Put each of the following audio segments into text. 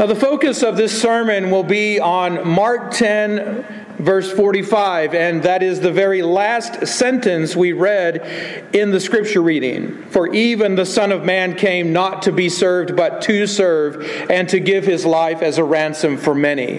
Now, the focus of this sermon will be on Mark 10, verse 45, and that is the very last sentence we read in the scripture reading. For even the Son of Man came not to be served, but to serve, and to give his life as a ransom for many.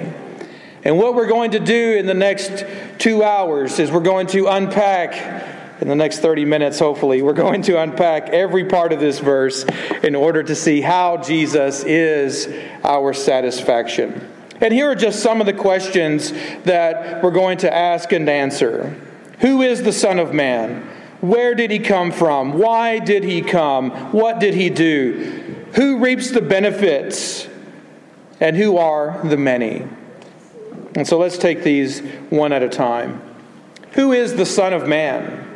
And what we're going to do in the next two hours is we're going to unpack in the next 30 minutes, hopefully, we're going to unpack every part of this verse in order to see how Jesus is our satisfaction. And here are just some of the questions that we're going to ask and answer Who is the Son of Man? Where did he come from? Why did he come? What did he do? Who reaps the benefits? And who are the many? And so let's take these one at a time. Who is the Son of Man?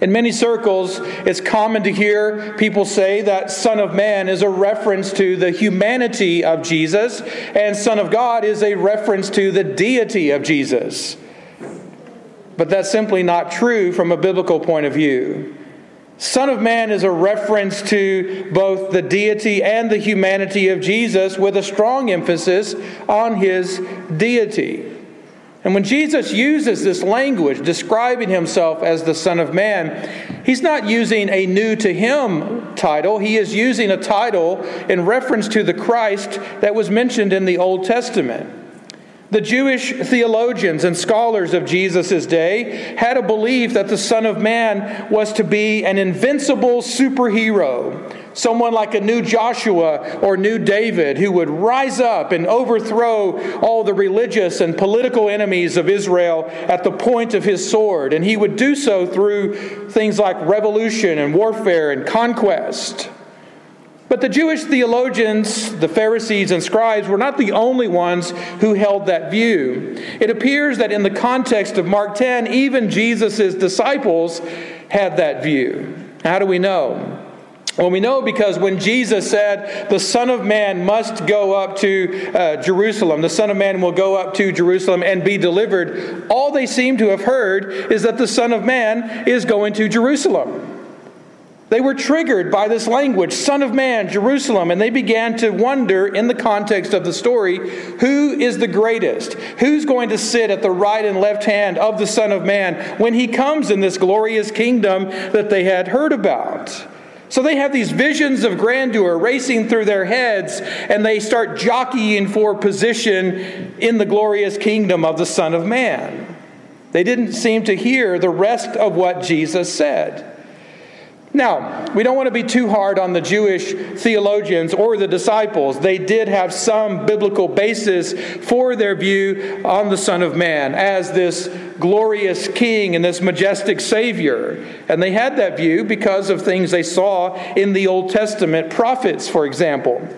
In many circles, it's common to hear people say that Son of Man is a reference to the humanity of Jesus, and Son of God is a reference to the deity of Jesus. But that's simply not true from a biblical point of view. Son of Man is a reference to both the deity and the humanity of Jesus, with a strong emphasis on his deity. And when Jesus uses this language describing himself as the Son of Man, he's not using a new to him title. He is using a title in reference to the Christ that was mentioned in the Old Testament. The Jewish theologians and scholars of Jesus' day had a belief that the Son of Man was to be an invincible superhero Someone like a new Joshua or new David who would rise up and overthrow all the religious and political enemies of Israel at the point of his sword. And he would do so through things like revolution and warfare and conquest. But the Jewish theologians, the Pharisees and scribes, were not the only ones who held that view. It appears that in the context of Mark 10, even Jesus' disciples had that view. How do we know? Well, we know because when Jesus said, The Son of Man must go up to uh, Jerusalem, the Son of Man will go up to Jerusalem and be delivered, all they seem to have heard is that the Son of Man is going to Jerusalem. They were triggered by this language, Son of Man, Jerusalem, and they began to wonder, in the context of the story, who is the greatest? Who's going to sit at the right and left hand of the Son of Man when he comes in this glorious kingdom that they had heard about? So they have these visions of grandeur racing through their heads, and they start jockeying for position in the glorious kingdom of the Son of Man. They didn't seem to hear the rest of what Jesus said. Now, we don't want to be too hard on the Jewish theologians or the disciples. They did have some biblical basis for their view on the Son of Man as this glorious King and this majestic Savior. And they had that view because of things they saw in the Old Testament prophets, for example.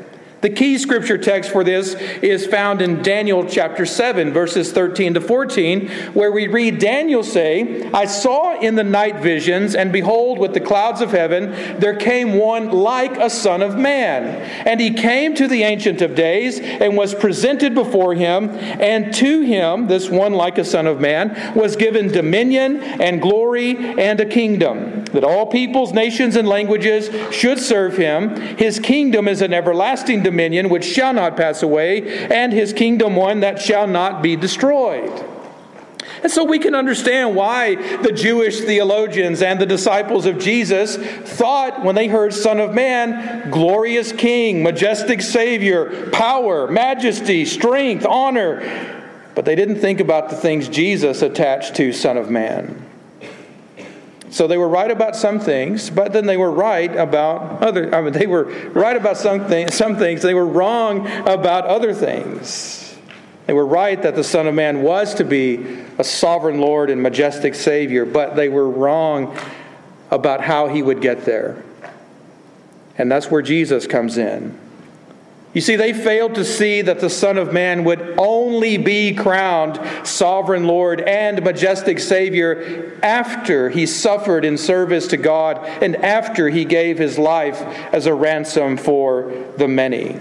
The key scripture text for this is found in Daniel chapter 7, verses 13 to 14, where we read Daniel say, I saw in the night visions, and behold, with the clouds of heaven, there came one like a son of man. And he came to the Ancient of Days and was presented before him, and to him, this one like a son of man, was given dominion and glory and a kingdom, that all peoples, nations, and languages should serve him. His kingdom is an everlasting dominion which shall not pass away, and his kingdom one that shall not be destroyed. And so we can understand why the Jewish theologians and the disciples of Jesus thought when they heard Son of Man, glorious King, majestic Savior, power, majesty, strength, honor. But they didn't think about the things Jesus attached to Son of Man. So they were right about some things, but then they were right about other. I mean, they were right about some things. Some things they were wrong about other things. They were right that the Son of Man was to be a sovereign Lord and majestic Savior, but they were wrong about how he would get there. And that's where Jesus comes in. You see, they failed to see that the Son of Man would only be crowned sovereign Lord and majestic Savior after he suffered in service to God and after he gave his life as a ransom for the many.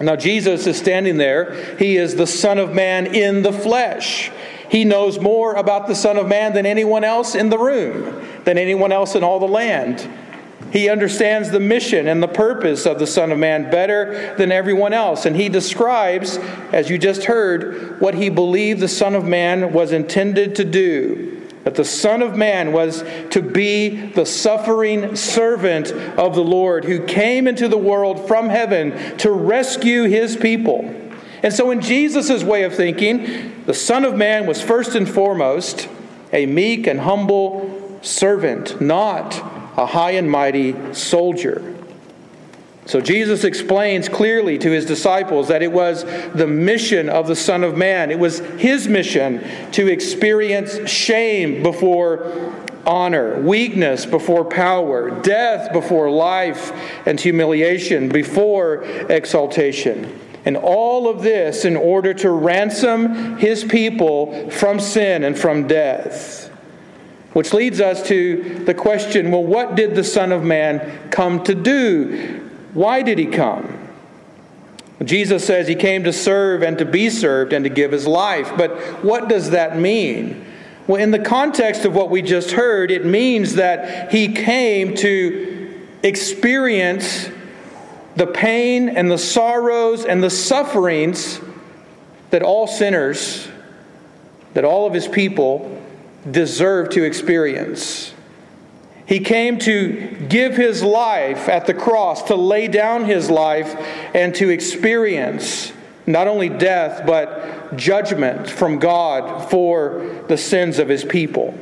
Now, Jesus is standing there. He is the Son of Man in the flesh. He knows more about the Son of Man than anyone else in the room, than anyone else in all the land. He understands the mission and the purpose of the Son of Man better than everyone else. And he describes, as you just heard, what he believed the Son of Man was intended to do. That the Son of Man was to be the suffering servant of the Lord who came into the world from heaven to rescue his people. And so, in Jesus' way of thinking, the Son of Man was first and foremost a meek and humble servant, not a high and mighty soldier. So Jesus explains clearly to his disciples that it was the mission of the Son of Man. It was his mission to experience shame before honor, weakness before power, death before life, and humiliation before exaltation. And all of this in order to ransom his people from sin and from death. Which leads us to the question well, what did the Son of Man come to do? Why did he come? Jesus says he came to serve and to be served and to give his life. But what does that mean? Well, in the context of what we just heard, it means that he came to experience the pain and the sorrows and the sufferings that all sinners, that all of his people deserve to experience. He came to give his life at the cross, to lay down his life, and to experience not only death, but judgment from God for the sins of his people.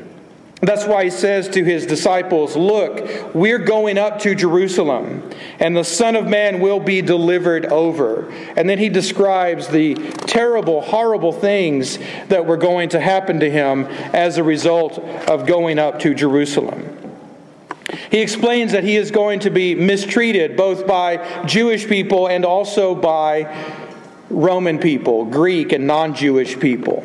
That's why he says to his disciples, Look, we're going up to Jerusalem, and the Son of Man will be delivered over. And then he describes the terrible, horrible things that were going to happen to him as a result of going up to Jerusalem. He explains that he is going to be mistreated both by Jewish people and also by Roman people, Greek and non Jewish people.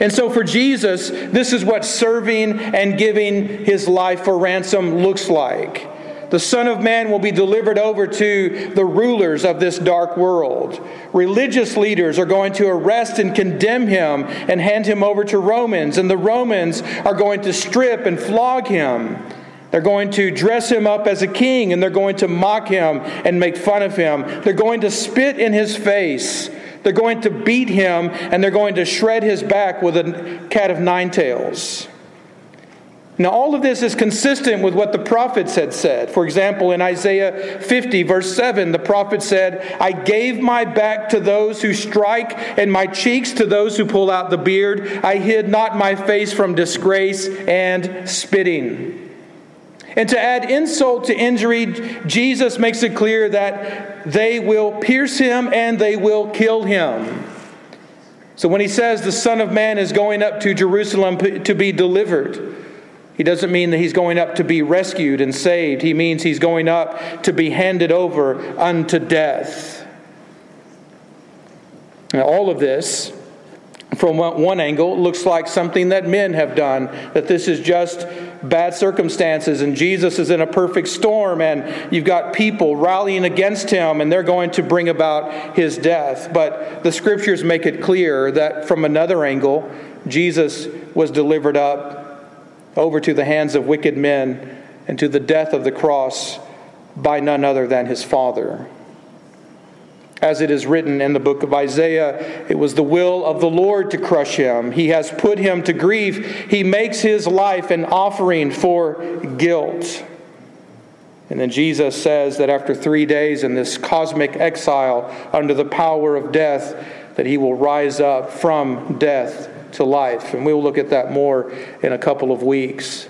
And so for Jesus, this is what serving and giving his life for ransom looks like. The Son of Man will be delivered over to the rulers of this dark world. Religious leaders are going to arrest and condemn him and hand him over to Romans, and the Romans are going to strip and flog him. They're going to dress him up as a king and they're going to mock him and make fun of him. They're going to spit in his face they're going to beat him and they're going to shred his back with a cat of nine tails. Now, all of this is consistent with what the prophets had said. For example, in Isaiah 50, verse 7, the prophet said, I gave my back to those who strike, and my cheeks to those who pull out the beard. I hid not my face from disgrace and spitting. And to add insult to injury, Jesus makes it clear that they will pierce him and they will kill him. So when he says the Son of Man is going up to Jerusalem to be delivered, he doesn't mean that he's going up to be rescued and saved. He means he's going up to be handed over unto death. Now, all of this from one angle, looks like something that men have done, that this is just bad circumstances and Jesus is in a perfect storm and you've got people rallying against him and they're going to bring about his death. But the scriptures make it clear that from another angle, Jesus was delivered up over to the hands of wicked men and to the death of the cross by none other than his Father. As it is written in the book of Isaiah, it was the will of the Lord to crush him. He has put him to grief. He makes his life an offering for guilt. And then Jesus says that after three days in this cosmic exile under the power of death, that he will rise up from death to life. And we will look at that more in a couple of weeks.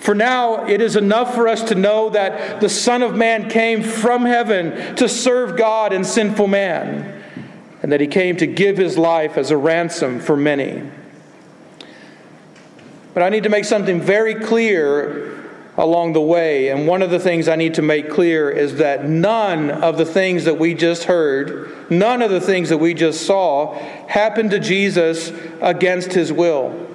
For now, it is enough for us to know that the Son of Man came from heaven to serve God and sinful man, and that he came to give his life as a ransom for many. But I need to make something very clear along the way, and one of the things I need to make clear is that none of the things that we just heard, none of the things that we just saw, happened to Jesus against his will.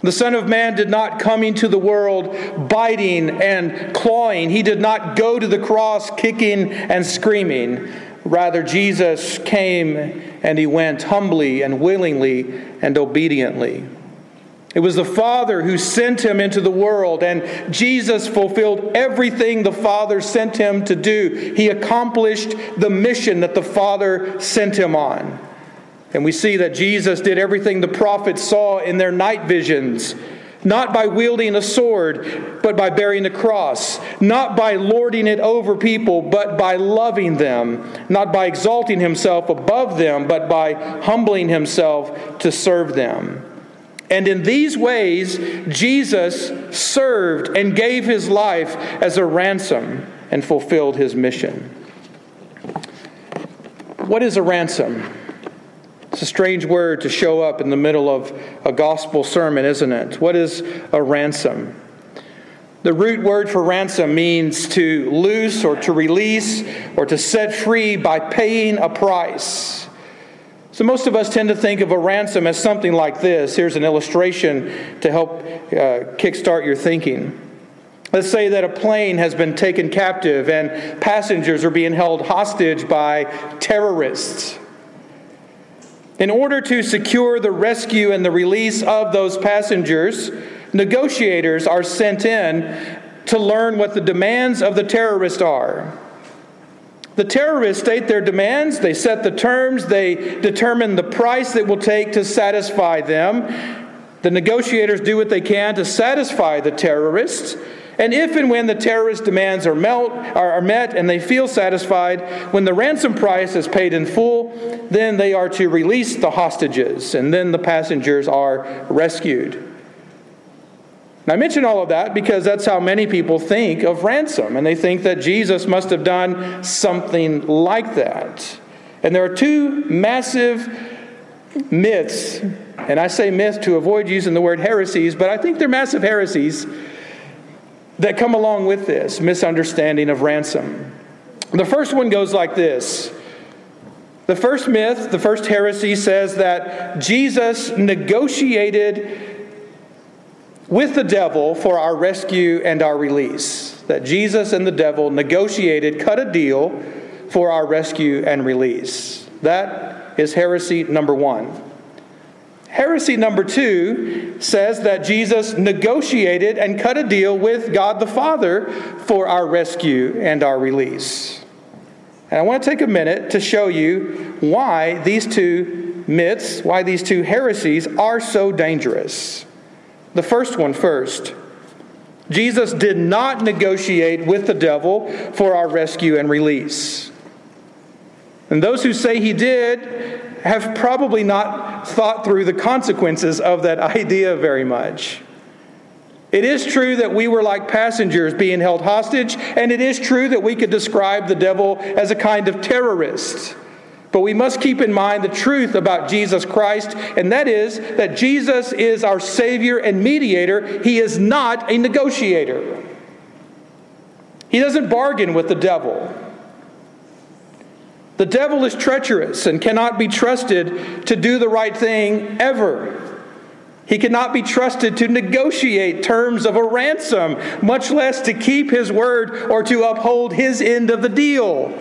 The Son of Man did not come into the world biting and clawing. He did not go to the cross kicking and screaming. Rather, Jesus came and he went humbly and willingly and obediently. It was the Father who sent him into the world, and Jesus fulfilled everything the Father sent him to do. He accomplished the mission that the Father sent him on. And we see that Jesus did everything the prophets saw in their night visions not by wielding a sword, but by bearing the cross, not by lording it over people, but by loving them, not by exalting himself above them, but by humbling himself to serve them. And in these ways, Jesus served and gave his life as a ransom and fulfilled his mission. What is a ransom? It's a strange word to show up in the middle of a gospel sermon, isn't it? What is a ransom? The root word for ransom means to loose or to release or to set free by paying a price. So, most of us tend to think of a ransom as something like this. Here's an illustration to help uh, kickstart your thinking. Let's say that a plane has been taken captive and passengers are being held hostage by terrorists. In order to secure the rescue and the release of those passengers, negotiators are sent in to learn what the demands of the terrorists are. The terrorists state their demands, they set the terms, they determine the price it will take to satisfy them. The negotiators do what they can to satisfy the terrorists. And if and when the terrorist demands are, melt, are, met and they feel satisfied, when the ransom price is paid in full, then they are to release the hostages, and then the passengers are rescued. Now, I mention all of that because that's how many people think of ransom, and they think that Jesus must have done something like that. And there are two massive myths, and I say myth to avoid using the word heresies, but I think they're massive heresies that come along with this misunderstanding of ransom. The first one goes like this The first myth, the first heresy says that Jesus negotiated with the devil for our rescue and our release. That Jesus and the devil negotiated, cut a deal for our rescue and release. That is heresy number one. Heresy number two says that Jesus negotiated and cut a deal with God the Father for our rescue and our release. And I want to take a minute to show you why these two myths, why these two heresies are so dangerous. The first one first. Jesus did not negotiate with the devil for our rescue and release. And those who say he did have probably not thought through the consequences of that idea very much. It is true that we were like passengers being held hostage, and it is true that we could describe the devil as a kind of terrorist. But we must keep in mind the truth about Jesus Christ, and that is that Jesus is our Savior and mediator. He is not a negotiator. He doesn't bargain with the devil. The devil is treacherous and cannot be trusted to do the right thing ever. He cannot be trusted to negotiate terms of a ransom, much less to keep his word or to uphold his end of the deal.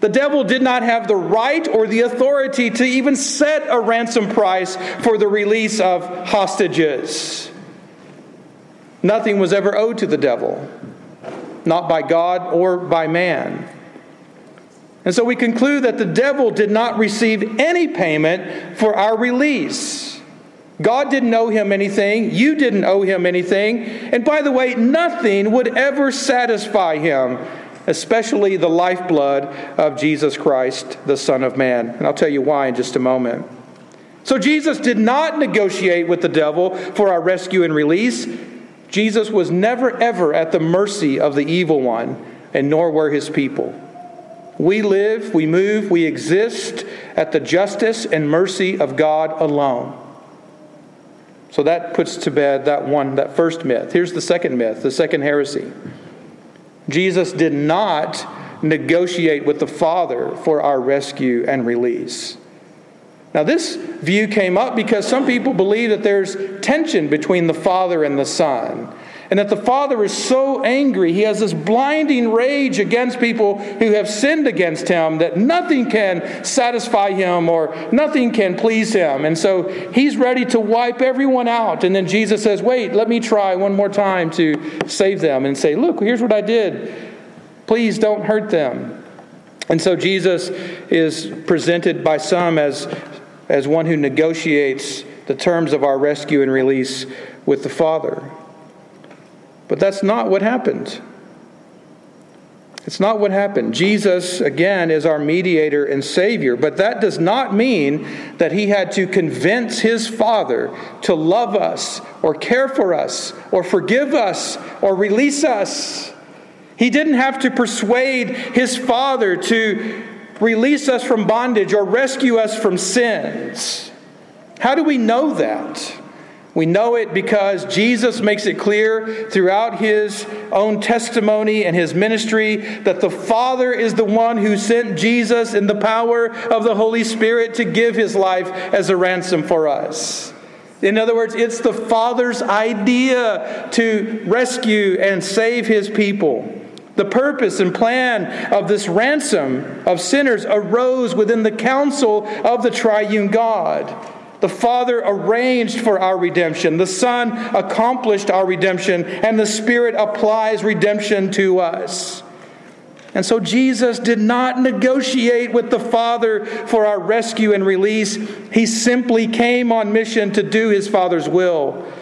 The devil did not have the right or the authority to even set a ransom price for the release of hostages. Nothing was ever owed to the devil, not by God or by man. And so we conclude that the devil did not receive any payment for our release. God didn't owe him anything. You didn't owe him anything. And by the way, nothing would ever satisfy him, especially the lifeblood of Jesus Christ, the Son of Man. And I'll tell you why in just a moment. So Jesus did not negotiate with the devil for our rescue and release. Jesus was never, ever at the mercy of the evil one, and nor were his people. We live, we move, we exist at the justice and mercy of God alone. So that puts to bed that one, that first myth. Here's the second myth, the second heresy. Jesus did not negotiate with the Father for our rescue and release. Now, this view came up because some people believe that there's tension between the Father and the Son. And that the Father is so angry, he has this blinding rage against people who have sinned against him that nothing can satisfy him or nothing can please him. And so he's ready to wipe everyone out. And then Jesus says, Wait, let me try one more time to save them and say, Look, here's what I did. Please don't hurt them. And so Jesus is presented by some as, as one who negotiates the terms of our rescue and release with the Father. But that's not what happened. It's not what happened. Jesus, again, is our mediator and Savior, but that does not mean that he had to convince his Father to love us or care for us or forgive us or release us. He didn't have to persuade his Father to release us from bondage or rescue us from sins. How do we know that? We know it because Jesus makes it clear throughout his own testimony and his ministry that the Father is the one who sent Jesus in the power of the Holy Spirit to give his life as a ransom for us. In other words, it's the Father's idea to rescue and save his people. The purpose and plan of this ransom of sinners arose within the counsel of the triune God. The Father arranged for our redemption. The Son accomplished our redemption, and the Spirit applies redemption to us. And so Jesus did not negotiate with the Father for our rescue and release. He simply came on mission to do his Father's will.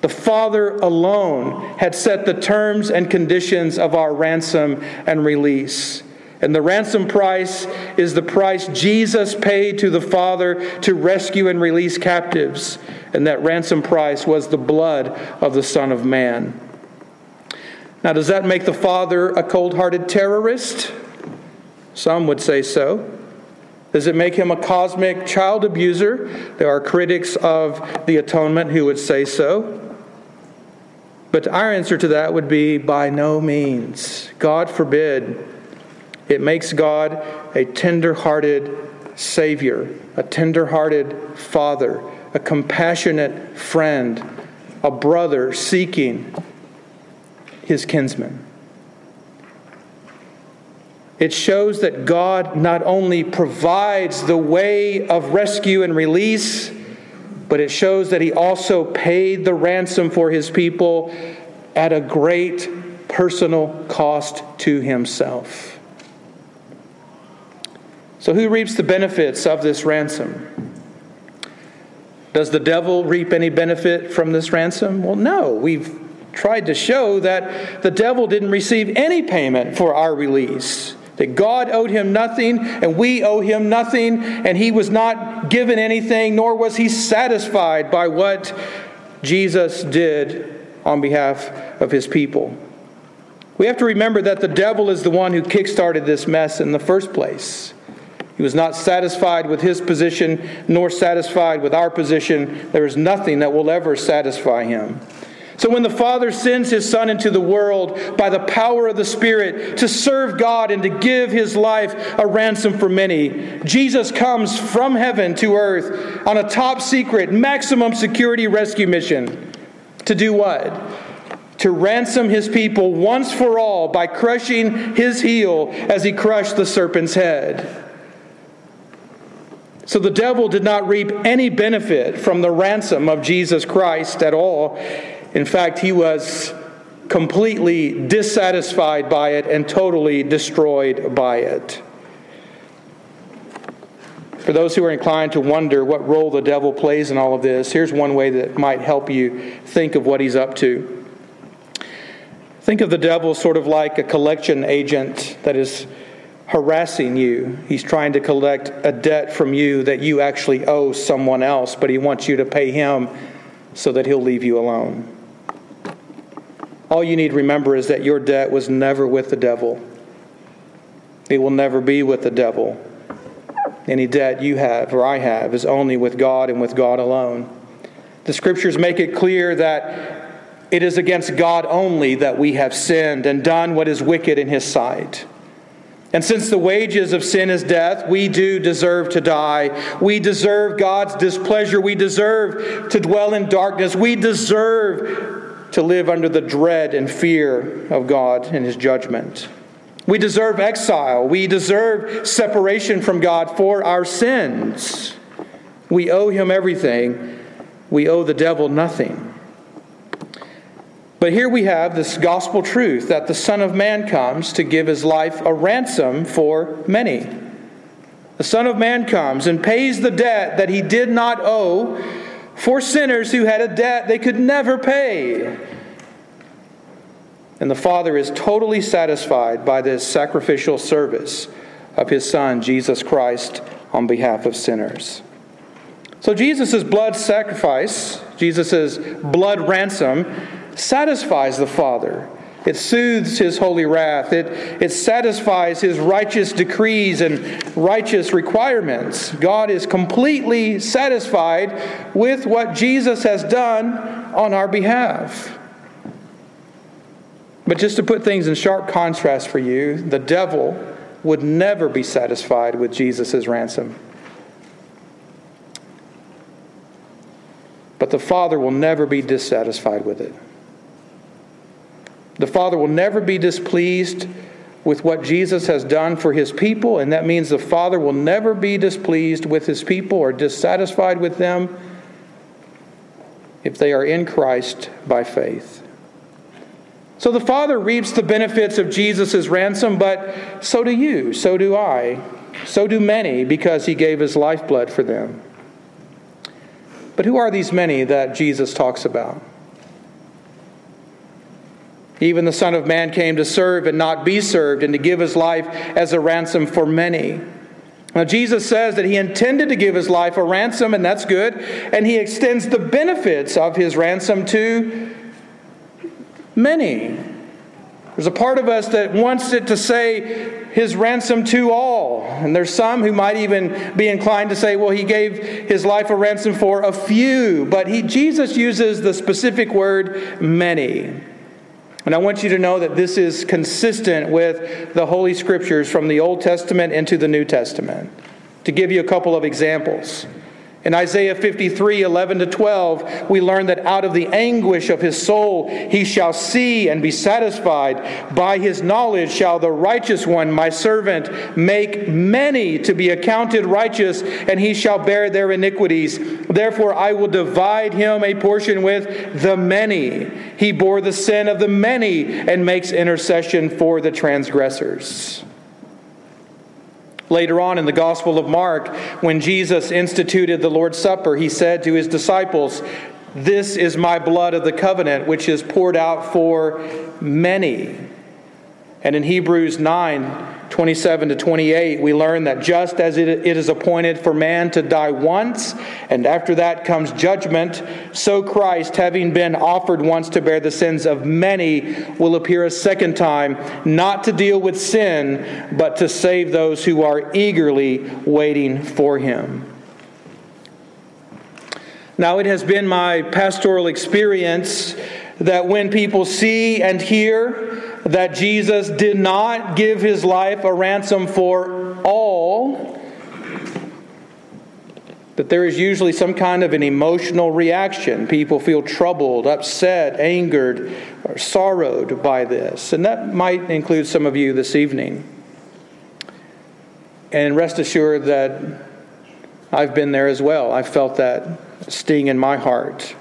The Father alone had set the terms and conditions of our ransom and release. And the ransom price is the price Jesus paid to the Father to rescue and release captives. And that ransom price was the blood of the Son of Man. Now, does that make the Father a cold hearted terrorist? Some would say so. Does it make him a cosmic child abuser? There are critics of the atonement who would say so. But our answer to that would be by no means. God forbid. It makes God a tender hearted Savior, a tender hearted Father, a compassionate friend, a brother seeking his kinsman. It shows that God not only provides the way of rescue and release, but it shows that he also paid the ransom for his people at a great personal cost to himself. So, who reaps the benefits of this ransom? Does the devil reap any benefit from this ransom? Well, no. We've tried to show that the devil didn't receive any payment for our release. That God owed him nothing and we owe him nothing, and he was not given anything, nor was he satisfied by what Jesus did on behalf of his people. We have to remember that the devil is the one who kickstarted this mess in the first place. He was not satisfied with his position, nor satisfied with our position. There is nothing that will ever satisfy him. So, when the Father sends His Son into the world by the power of the Spirit to serve God and to give His life a ransom for many, Jesus comes from heaven to earth on a top secret, maximum security rescue mission. To do what? To ransom His people once for all by crushing His heel as He crushed the serpent's head. So the devil did not reap any benefit from the ransom of Jesus Christ at all. In fact, he was completely dissatisfied by it and totally destroyed by it. For those who are inclined to wonder what role the devil plays in all of this, here's one way that might help you think of what he's up to. Think of the devil sort of like a collection agent that is harassing you. He's trying to collect a debt from you that you actually owe someone else, but he wants you to pay him so that he'll leave you alone. All you need to remember is that your debt was never with the devil. It will never be with the devil. Any debt you have or I have is only with God and with God alone. The scriptures make it clear that it is against God only that we have sinned and done what is wicked in his sight. And since the wages of sin is death, we do deserve to die. We deserve God's displeasure. We deserve to dwell in darkness. We deserve to live under the dread and fear of God and His judgment. We deserve exile. We deserve separation from God for our sins. We owe Him everything. We owe the devil nothing. But here we have this gospel truth that the Son of Man comes to give his life a ransom for many. The Son of Man comes and pays the debt that he did not owe for sinners who had a debt they could never pay. And the Father is totally satisfied by this sacrificial service of his Son, Jesus Christ, on behalf of sinners. So Jesus' blood sacrifice, Jesus' blood ransom, satisfies the Father. It soothes his holy wrath. It, it satisfies his righteous decrees and righteous requirements. God is completely satisfied with what Jesus has done on our behalf. But just to put things in sharp contrast for you, the devil would never be satisfied with Jesus' ransom. But the Father will never be dissatisfied with it. The Father will never be displeased with what Jesus has done for his people, and that means the Father will never be displeased with his people or dissatisfied with them if they are in Christ by faith. So the Father reaps the benefits of Jesus' ransom, but so do you, so do I, so do many, because he gave his lifeblood for them. But who are these many that Jesus talks about? Even the Son of Man came to serve and not be served, and to give his life as a ransom for many. Now, Jesus says that he intended to give his life a ransom, and that's good, and he extends the benefits of his ransom to many. There's a part of us that wants it to say his ransom to all. And there's some who might even be inclined to say, well, he gave his life a ransom for a few. But he, Jesus uses the specific word many. And I want you to know that this is consistent with the Holy Scriptures from the Old Testament into the New Testament. To give you a couple of examples. In Isaiah 53 11 to 12, we learn that out of the anguish of his soul he shall see and be satisfied. By his knowledge shall the righteous one, my servant, make many to be accounted righteous, and he shall bear their iniquities. Therefore I will divide him a portion with the many. He bore the sin of the many and makes intercession for the transgressors. Later on in the Gospel of Mark, when Jesus instituted the Lord's Supper, he said to his disciples, This is my blood of the covenant, which is poured out for many. And in Hebrews 9, 27 to 28, we learn that just as it, is appointed for man to die once, and after that comes judgment, so Christ, having been offered once to bear the sins of many, will appear a second time, not to deal with sin, but to save those who are eagerly waiting for him. Now, it has been my pastoral experience that when people see and hear that Jesus did not give his life a ransom for all, that there is usually some kind of an emotional reaction. People feel troubled, upset, angered, or sorrowed by this. And that might include some of you this evening. And rest assured that I've been there as well. I felt that sting in my heart.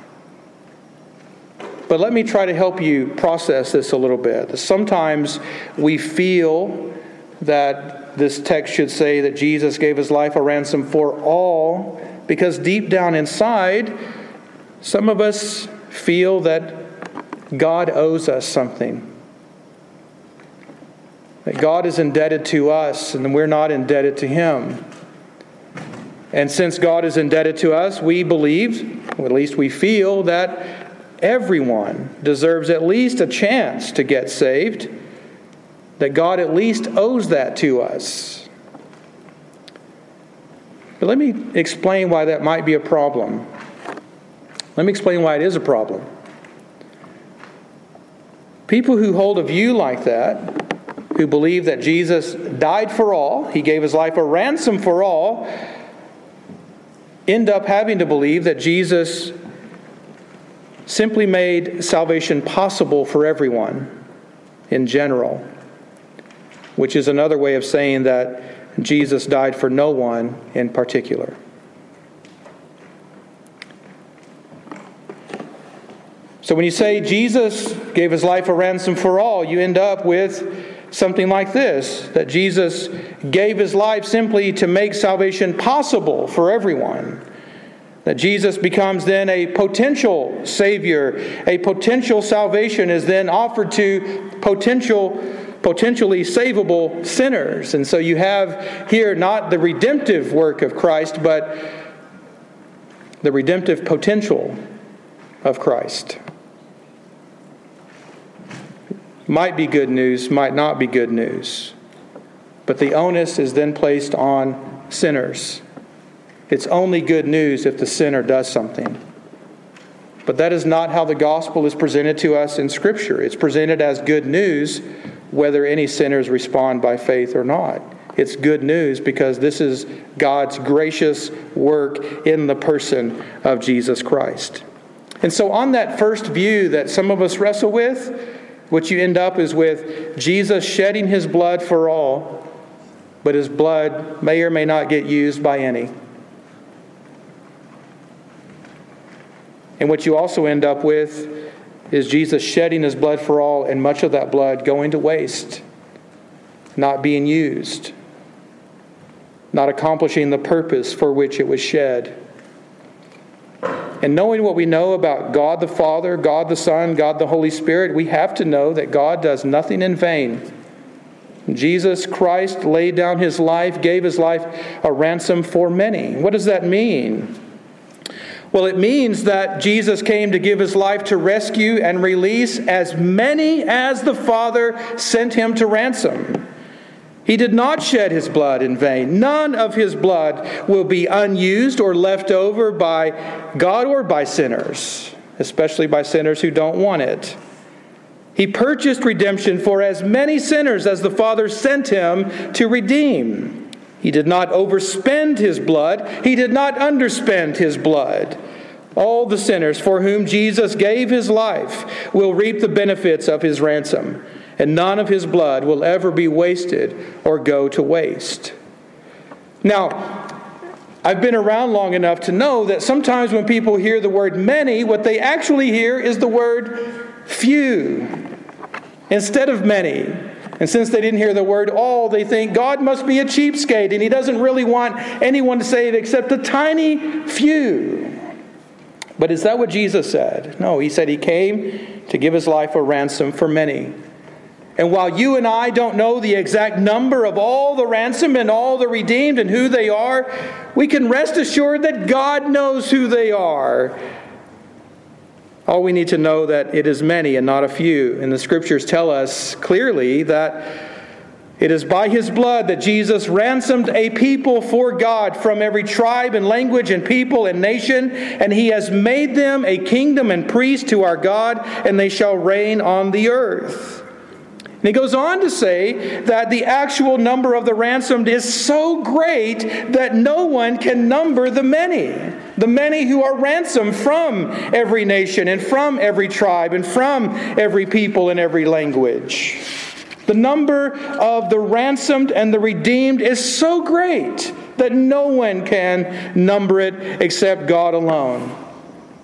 But let me try to help you process this a little bit. Sometimes we feel that this text should say that Jesus gave his life a ransom for all because deep down inside, some of us feel that God owes us something. That God is indebted to us and we're not indebted to Him. And since God is indebted to us, we believe, or at least we feel, that everyone deserves at least a chance to get saved, that God at least owes that to us. But let me explain why that might be a problem. Let me explain why it is a problem. People who hold a view like that, who believe that Jesus died for all, he gave his life a ransom for all, end up having to believe that Jesus simply made salvation possible for everyone in general, which is another way of saying that Jesus died for no one in particular. So when you say Jesus gave his life a ransom for all, you end up with something like this that Jesus gave his life simply to make salvation possible for everyone. That Jesus becomes then a potential Savior, a potential salvation is then offered to potential, potentially savable sinners. And so you have here not the redemptive work of Christ, but the redemptive potential of Christ. Might be good news, might not be good news. But the onus is then placed on sinners. It's only good news if the sinner does something. But that is not how the gospel is presented to us in Scripture. It's presented as good news whether any sinners respond by faith or not. It's good news because this is God's gracious work in the person of Jesus Christ. And so, on that first view that some of us wrestle with, what you end up is with Jesus shedding his blood for all, but his blood may or may not get used by any. And what you also end up with is Jesus shedding his blood for all, and much of that blood going to waste, not being used, not accomplishing the purpose for which it was shed. And knowing what we know about God the Father, God the Son, God the Holy Spirit, we have to know that God does nothing in vain. Jesus Christ laid down his life, gave his life a ransom for many. What does that mean? Well, it means that Jesus came to give his life to rescue and release as many as the Father sent him to ransom. He did not shed his blood in vain. None of his blood will be unused or left over by God or by sinners, especially by sinners who don't want it. He purchased redemption for as many sinners as the Father sent him to redeem. He did not overspend his blood, he did not underspend his blood. All the sinners for whom Jesus gave his life will reap the benefits of his ransom, and none of his blood will ever be wasted or go to waste. Now, I've been around long enough to know that sometimes when people hear the word many, what they actually hear is the word few instead of many. And since they didn't hear the word all, they think God must be a cheapskate and he doesn't really want anyone to say it except a tiny few. But is that what Jesus said? No, he said he came to give his life a ransom for many. And while you and I don't know the exact number of all the ransomed and all the redeemed and who they are, we can rest assured that God knows who they are. All we need to know that it is many and not a few. And the scriptures tell us clearly that it is by his blood that Jesus ransomed a people for God from every tribe and language and people and nation, and he has made them a kingdom and priest to our God, and they shall reign on the earth. And he goes on to say that the actual number of the ransomed is so great that no one can number the many. The many who are ransomed from every nation and from every tribe and from every people and every language. The number of the ransomed and the redeemed is so great that no one can number it except God alone.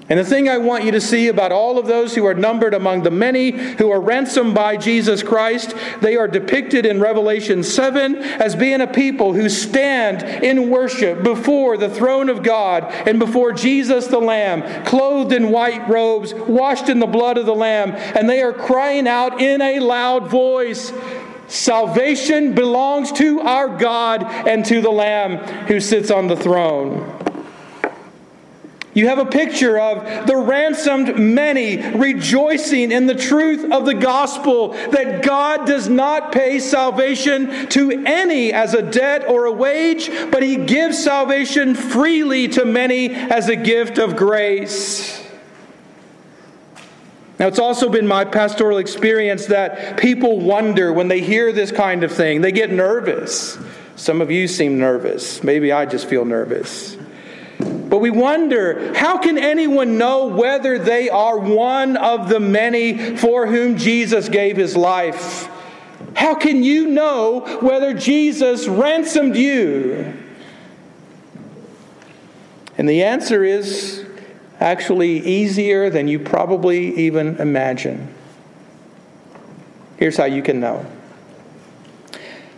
And the thing I want you to see about all of those who are numbered among the many who are ransomed by Jesus Christ, they are depicted in Revelation 7 as being a people who stand in worship before the throne of God and before Jesus the Lamb, clothed in white robes, washed in the blood of the Lamb, and they are crying out in a loud voice. Salvation belongs to our God and to the Lamb who sits on the throne. You have a picture of the ransomed many rejoicing in the truth of the gospel that God does not pay salvation to any as a debt or a wage, but He gives salvation freely to many as a gift of grace. Now, it's also been my pastoral experience that people wonder when they hear this kind of thing. They get nervous. Some of you seem nervous. Maybe I just feel nervous. But we wonder how can anyone know whether they are one of the many for whom Jesus gave his life? How can you know whether Jesus ransomed you? And the answer is actually easier than you probably even imagine. Here's how you can know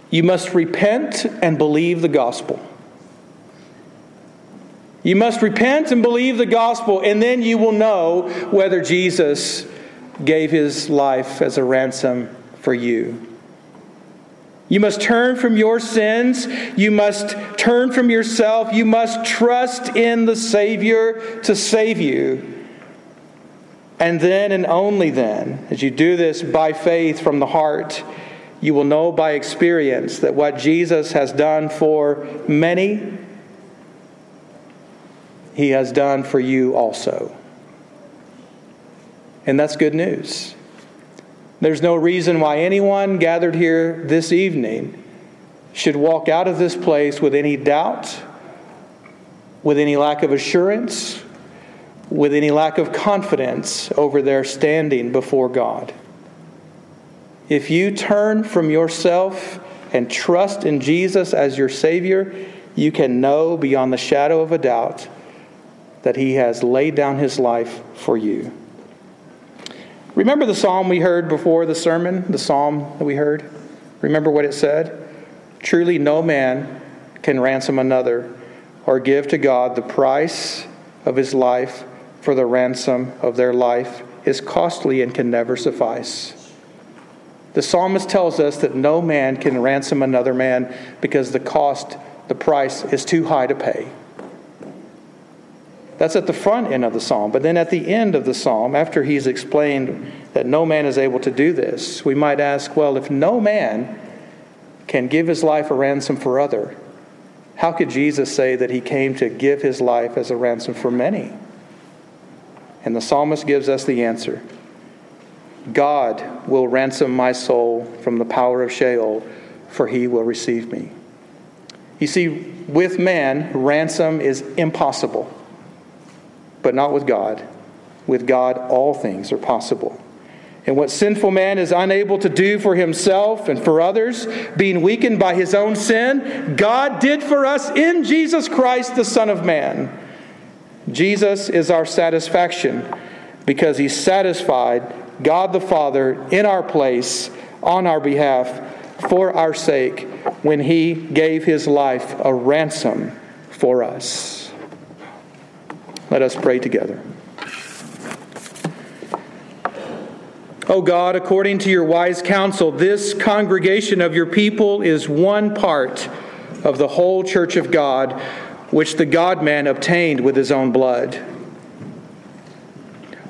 you must repent and believe the gospel. You must repent and believe the gospel, and then you will know whether Jesus gave his life as a ransom for you. You must turn from your sins. You must turn from yourself. You must trust in the Savior to save you. And then and only then, as you do this by faith from the heart, you will know by experience that what Jesus has done for many, he has done for you also. And that's good news. There's no reason why anyone gathered here this evening should walk out of this place with any doubt, with any lack of assurance, with any lack of confidence over their standing before God. If you turn from yourself and trust in Jesus as your Savior, you can know beyond the shadow of a doubt that He has laid down His life for you. Remember the psalm we heard before the sermon? The psalm that we heard? Remember what it said? Truly, no man can ransom another or give to God the price of his life for the ransom of their life is costly and can never suffice. The psalmist tells us that no man can ransom another man because the cost, the price, is too high to pay. That's at the front end of the psalm. But then at the end of the psalm, after he's explained that no man is able to do this, we might ask, well, if no man can give his life a ransom for other, how could Jesus say that he came to give his life as a ransom for many? And the psalmist gives us the answer God will ransom my soul from the power of Sheol, for he will receive me. You see, with man, ransom is impossible but not with God. With God, all things are possible. And what sinful man is unable to do for himself and for others, being weakened by his own sin, God did for us in Jesus Christ, the Son of Man. Jesus is our satisfaction because he satisfied God the Father in our place, on our behalf, for our sake, when he gave his life a ransom for us. Let us pray together. O God, according to your wise counsel, this congregation of your people is one part of the whole church of God, which the God man obtained with his own blood.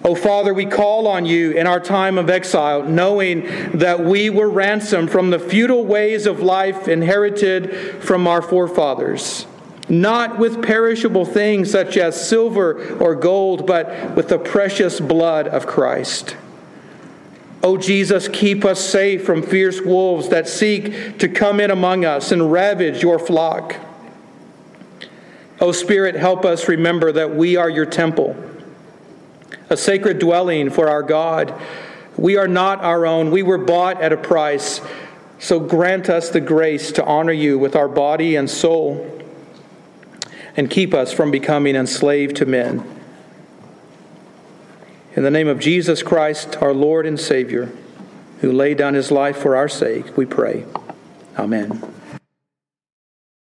O Father, we call on you in our time of exile, knowing that we were ransomed from the futile ways of life inherited from our forefathers not with perishable things such as silver or gold, but with the precious blood of Christ. O Jesus, keep us safe from fierce wolves that seek to come in among us and ravage your flock. O Spirit, help us remember that we are your temple, a sacred dwelling for our God. We are not our own, we were bought at a price. So grant us the grace to honor you with our body and soul and keep us from becoming enslaved to men. In the name of Jesus Christ, our Lord and Savior, who laid down his life for our sake, we pray. Amen.